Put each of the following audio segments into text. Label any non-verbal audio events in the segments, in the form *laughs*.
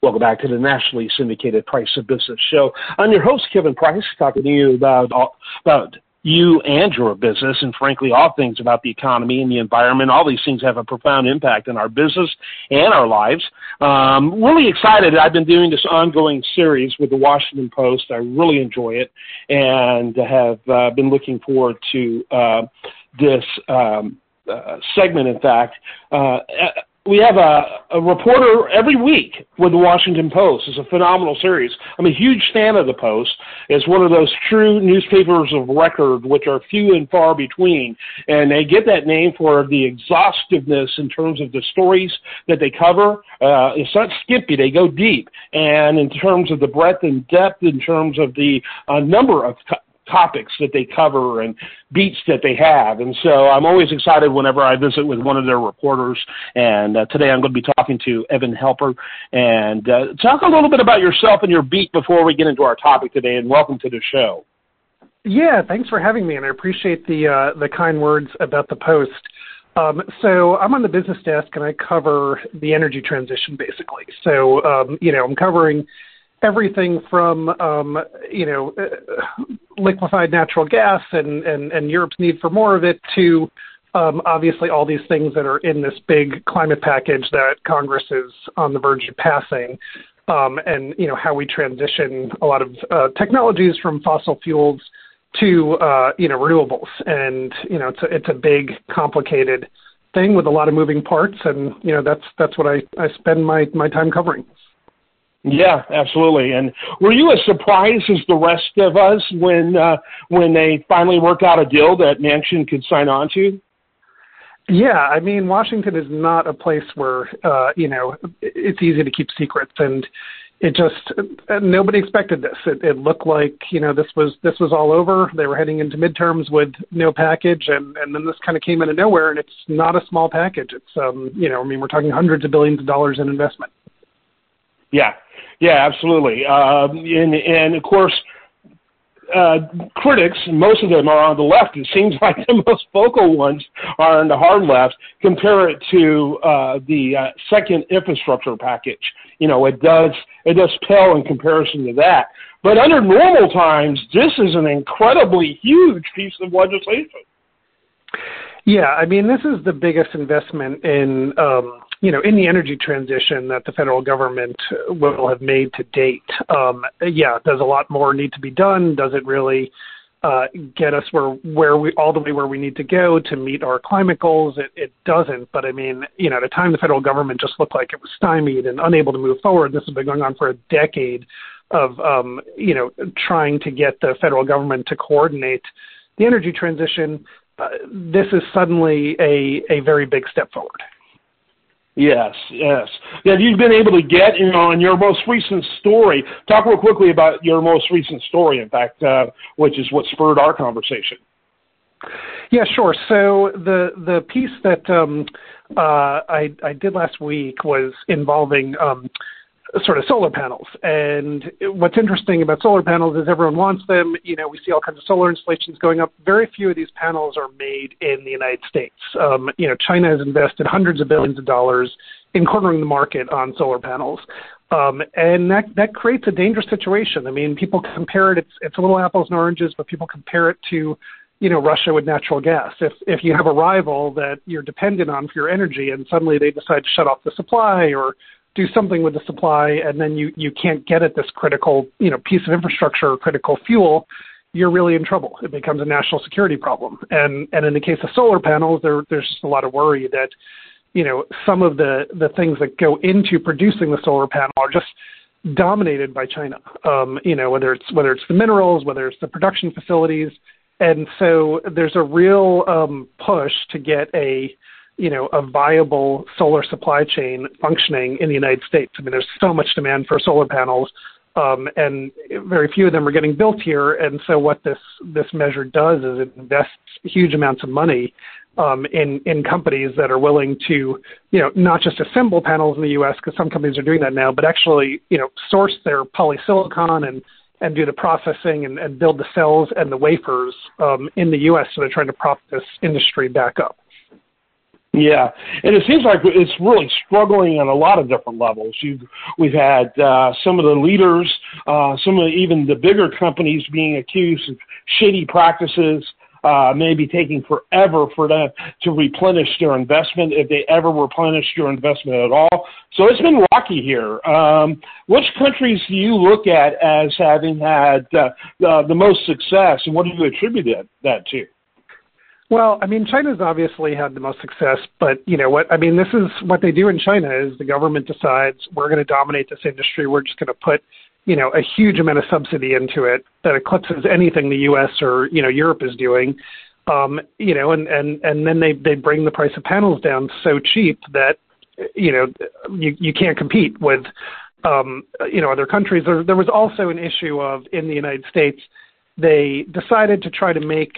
Welcome back to the nationally syndicated Price of Business show. I'm your host, Kevin Price, talking to you about about you and your business, and frankly, all things about the economy and the environment. All these things have a profound impact on our business and our lives. Um, really excited. I've been doing this ongoing series with the Washington Post. I really enjoy it, and have uh, been looking forward to uh, this. Um, uh, segment, in fact, uh, we have a, a reporter every week with the Washington Post. It's a phenomenal series. I'm a huge fan of the Post. It's one of those true newspapers of record, which are few and far between, and they get that name for the exhaustiveness in terms of the stories that they cover. Uh, it's not skimpy; they go deep, and in terms of the breadth and depth, in terms of the uh, number of co- topics that they cover and beats that they have. And so I'm always excited whenever I visit with one of their reporters. And uh, today I'm going to be talking to Evan Halper. And uh, talk a little bit about yourself and your beat before we get into our topic today. And welcome to the show. Yeah, thanks for having me, and I appreciate the uh, the kind words about the post. Um, so I'm on the business desk, and I cover the energy transition basically. So um, you know, I'm covering everything from um, you know uh, liquefied natural gas and, and, and Europe's need for more of it to um, obviously all these things that are in this big climate package that Congress is on the verge of passing. Um, and you know how we transition a lot of uh, technologies from fossil fuels to uh, you know renewables, and you know it's a, it's a big, complicated thing with a lot of moving parts, and you know that's that's what I, I spend my my time covering. Yeah, absolutely. And were you as surprised as the rest of us when uh, when they finally worked out a deal that Manchin could sign on to? Yeah, I mean Washington is not a place where uh, you know it's easy to keep secrets, and it just nobody expected this. It, it looked like you know this was this was all over. They were heading into midterms with no package, and and then this kind of came out of nowhere, and it's not a small package. It's um you know I mean we're talking hundreds of billions of dollars in investment. Yeah, yeah, absolutely. Uh, and, and of course, uh, critics, most of them are on the left. It seems *laughs* like the most vocal ones are on the hard left. Compare it to uh, the uh, second infrastructure package. You know, it does it does pale in comparison to that. But under normal times, this is an incredibly huge piece of legislation. Yeah, I mean, this is the biggest investment in um, you know, in the energy transition that the federal government will have made to date. Um, yeah, does a lot more need to be done? Does it really uh, get us where where we all the way where we need to go to meet our climate goals? It, it doesn't. But I mean, you know, at a time the federal government just looked like it was stymied and unable to move forward. This has been going on for a decade of um, you know trying to get the federal government to coordinate the energy transition. Uh, this is suddenly a a very big step forward. Yes, yes. Have you been able to get you know your most recent story? Talk real quickly about your most recent story, in fact, uh, which is what spurred our conversation. Yeah, sure. So the the piece that um, uh, I I did last week was involving um, sort of solar panels. And what's interesting about solar panels is everyone wants them. You know, we see all kinds of solar installations going up. Very few of these panels are made in the United States. Um, you know, China has invested hundreds of billions of dollars in cornering the market on solar panels. Um, and that that creates a dangerous situation. I mean, people compare it; it's it's a little apples and oranges, but people compare it to, you know, Russia with natural gas. If if you have a rival that you're dependent on for your energy, and suddenly they decide to shut off the supply or do something with the supply and then you you can't get at this critical you know piece of infrastructure or critical fuel you're really in trouble. It becomes a national security problem. And and in the case of solar panels there there's just a lot of worry that you know some of the the things that go into producing the solar panel are just dominated by China. Um you know whether it's whether it's the minerals whether it's the production facilities. And so there's a real um push to get a you know, a viable solar supply chain functioning in the United States. I mean, there's so much demand for solar panels, um, and very few of them are getting built here. And so, what this this measure does is it invests huge amounts of money um, in in companies that are willing to, you know, not just assemble panels in the U.S. because some companies are doing that now, but actually, you know, source their polysilicon and and do the processing and, and build the cells and the wafers um, in the U.S. So they're trying to prop this industry back up. Yeah, and it seems like it's really struggling on a lot of different levels. You've, we've had uh, some of the leaders, uh, some of even the bigger companies being accused of shady practices, uh, maybe taking forever for them to replenish their investment if they ever replenish your investment at all. So it's been rocky here. Um, which countries do you look at as having had uh, uh, the most success, and what do you attribute that to? Well, I mean, China's obviously had the most success, but you know what? I mean, this is what they do in China: is the government decides we're going to dominate this industry. We're just going to put, you know, a huge amount of subsidy into it that eclipses anything the U.S. or you know Europe is doing. Um, you know, and and and then they they bring the price of panels down so cheap that you know you you can't compete with um, you know other countries. There, there was also an issue of in the United States they decided to try to make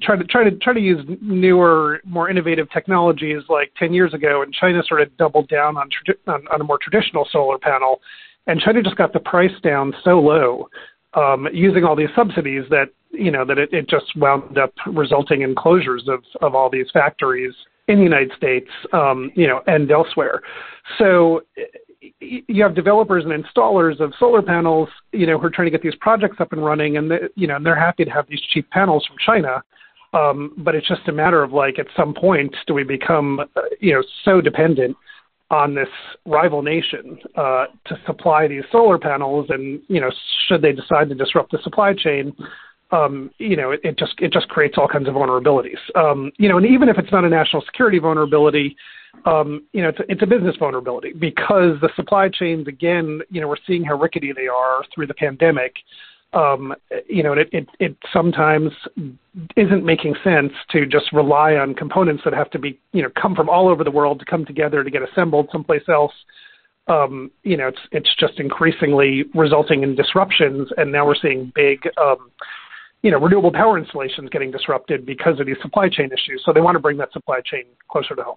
try to try to try to use newer, more innovative technologies like 10 years ago, and China sort of doubled down on on, on a more traditional solar panel, and China just got the price down so low um, using all these subsidies that you know that it, it just wound up resulting in closures of of all these factories in the United States, um, you know, and elsewhere. So you have developers and installers of solar panels, you know, who are trying to get these projects up and running, and they, you know, and they're happy to have these cheap panels from China. Um, but it's just a matter of like, at some point, do we become, uh, you know, so dependent on this rival nation uh, to supply these solar panels, and you know, should they decide to disrupt the supply chain, um, you know, it, it just it just creates all kinds of vulnerabilities. Um, you know, and even if it's not a national security vulnerability, um, you know, it's a, it's a business vulnerability because the supply chains, again, you know, we're seeing how rickety they are through the pandemic. Um, you know, it, it, it sometimes isn't making sense to just rely on components that have to be, you know, come from all over the world to come together to get assembled someplace else. Um, you know, it's it's just increasingly resulting in disruptions, and now we're seeing big, um, you know, renewable power installations getting disrupted because of these supply chain issues. So they want to bring that supply chain closer to home.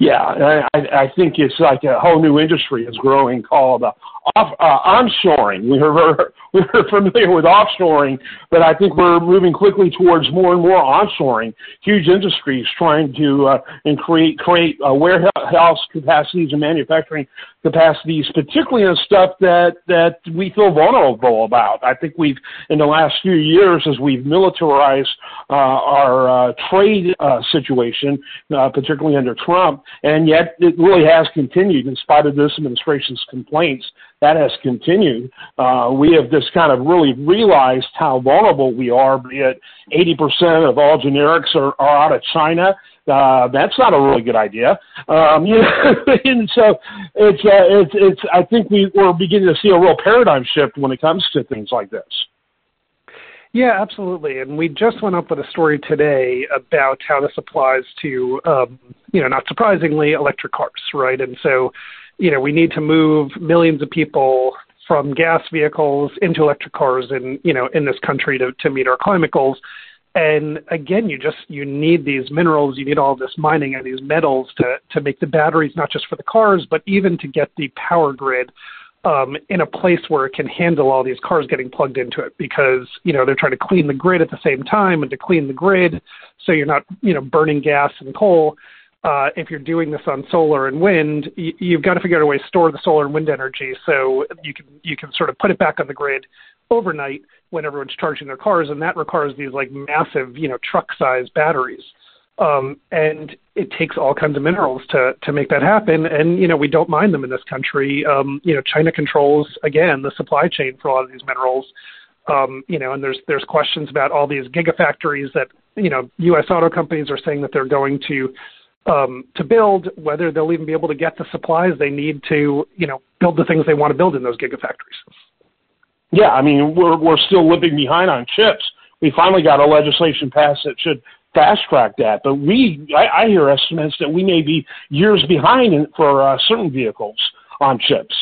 Yeah, I, I think it's like a whole new industry is growing called uh, off, uh, onshoring. We are *laughs* we are familiar with offshoring, but I think we're moving quickly towards more and more onshoring. Huge industries trying to uh, and create create uh, warehouse capacities and manufacturing capacities, particularly in stuff that that we feel vulnerable about. I think we've in the last few years, as we've militarized uh, our uh, trade uh, situation, uh, particularly under Trump, and yet it really has continued in spite of this administration's complaints. That has continued. Uh, we have just kind of really realized how vulnerable we are. Be it 80% of all generics are, are out of China uh, that's not a really good idea. Um, *laughs* you know, and so it's, uh, it's, it's, I think we, we're beginning to see a real paradigm shift when it comes to things like this. Yeah, absolutely. And we just went up with a story today about how this applies to, um, you know, not surprisingly, electric cars, right? And so, you know, we need to move millions of people from gas vehicles into electric cars in, you know, in this country to, to meet our climate goals and again you just you need these minerals you need all this mining and these metals to to make the batteries not just for the cars but even to get the power grid um, in a place where it can handle all these cars getting plugged into it because you know they're trying to clean the grid at the same time and to clean the grid so you're not you know burning gas and coal uh, if you're doing this on solar and wind, y- you've got to figure out a way to store the solar and wind energy so you can you can sort of put it back on the grid overnight when everyone's charging their cars, and that requires these like massive, you know, truck-sized batteries. Um, and it takes all kinds of minerals to to make that happen. And you know, we don't mine them in this country. Um, you know, China controls again the supply chain for a lot of these minerals. Um, you know, and there's there's questions about all these gigafactories that you know U.S. auto companies are saying that they're going to um, to build, whether they'll even be able to get the supplies they need to you know build the things they want to build in those gigafactories. Yeah, I mean, we're we're still living behind on chips. We finally got a legislation passed that should fast track that, but we I, I hear estimates that we may be years behind in, for uh, certain vehicles on chips.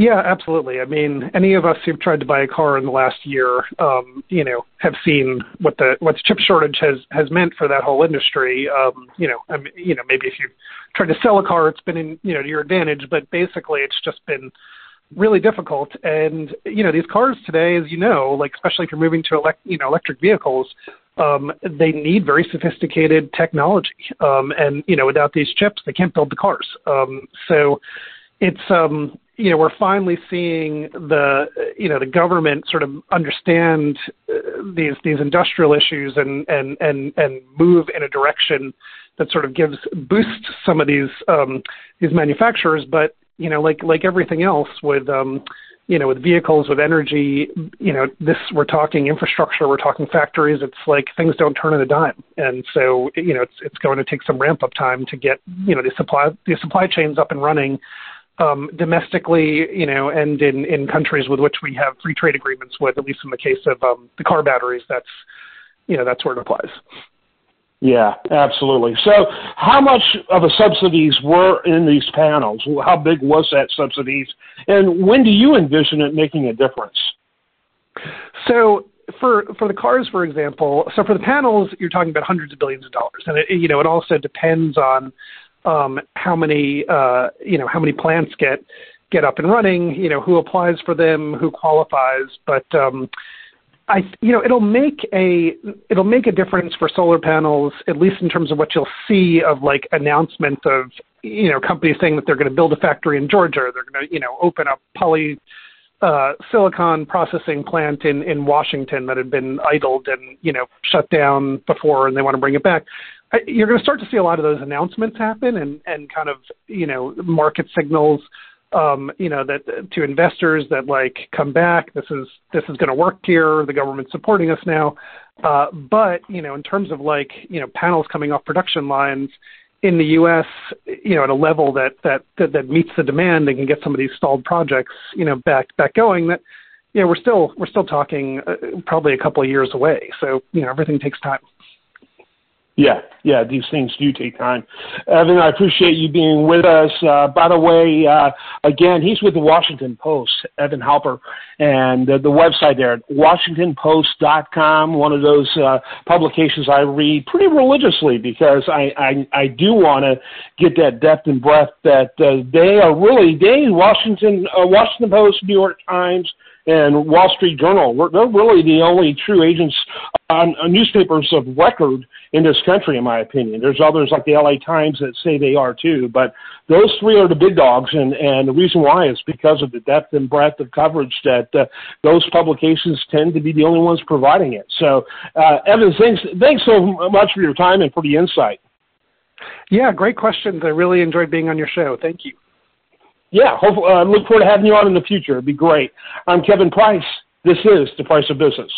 Yeah, absolutely. I mean, any of us who've tried to buy a car in the last year, um, you know, have seen what the what the chip shortage has has meant for that whole industry. Um, you know, I mean, you know, maybe if you tried to sell a car, it's been in you know to your advantage, but basically, it's just been really difficult. And you know, these cars today, as you know, like especially if you're moving to elect, you know, electric vehicles, um, they need very sophisticated technology. Um, and, you know, without these chips, they can't build the cars. Um, so it's, um, you know, we're finally seeing the, you know, the government sort of understand uh, these, these industrial issues and, and, and, and move in a direction that sort of gives, boosts some of these, um, these manufacturers. But, you know, like, like everything else with, um, you know, with vehicles, with energy, you know, this we're talking infrastructure, we're talking factories. It's like things don't turn in a dime, and so you know, it's it's going to take some ramp up time to get you know the supply the supply chains up and running um, domestically, you know, and in in countries with which we have free trade agreements with. At least in the case of um, the car batteries, that's you know that's where it applies. Yeah, absolutely. So, how much of the subsidies were in these panels? How big was that subsidies, and when do you envision it making a difference? So, for for the cars, for example, so for the panels, you're talking about hundreds of billions of dollars, and it, you know it also depends on um, how many uh, you know how many plants get get up and running, you know who applies for them, who qualifies, but um, I, you know, it'll make a it'll make a difference for solar panels, at least in terms of what you'll see of like announcements of you know companies saying that they're going to build a factory in Georgia, they're going to you know open a poly uh, silicon processing plant in in Washington that had been idled and you know shut down before, and they want to bring it back. I, you're going to start to see a lot of those announcements happen, and and kind of you know market signals um, you know, that to investors that like come back, this is this is going to work here. The government's supporting us now. Uh, but you know, in terms of like you know panels coming off production lines in the U.S., you know, at a level that that that, that meets the demand and can get some of these stalled projects, you know, back back going. That you know, we're still we're still talking uh, probably a couple of years away. So you know, everything takes time. Yeah, yeah, these things do take time. Evan, I appreciate you being with us. Uh, by the way, uh, again, he's with the Washington Post, Evan Halper, and uh, the website there, WashingtonPost.com, one of those uh, publications I read pretty religiously because I, I, I do want to get that depth and breadth that uh, they are really, they, Washington, uh, Washington Post, New York Times, and Wall Street Journal. They're really the only true agents on, on newspapers of record in this country, in my opinion. There's others like the LA Times that say they are too, but those three are the big dogs, and, and the reason why is because of the depth and breadth of coverage that uh, those publications tend to be the only ones providing it. So, uh, Evan, thanks, thanks so much for your time and for the insight. Yeah, great questions. I really enjoyed being on your show. Thank you. Yeah, hopefully, uh, look forward to having you on in the future. It'd be great. I'm Kevin Price. This is The Price of Business.